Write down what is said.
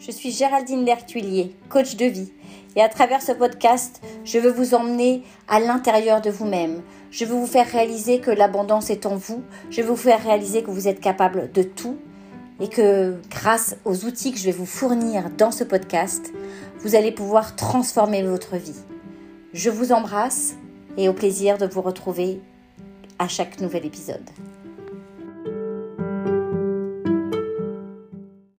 Je suis Géraldine Lertuillier, coach de vie. Et à travers ce podcast, je veux vous emmener à l'intérieur de vous-même. Je veux vous faire réaliser que l'abondance est en vous. Je veux vous faire réaliser que vous êtes capable de tout. Et que grâce aux outils que je vais vous fournir dans ce podcast, vous allez pouvoir transformer votre vie. Je vous embrasse et au plaisir de vous retrouver à chaque nouvel épisode.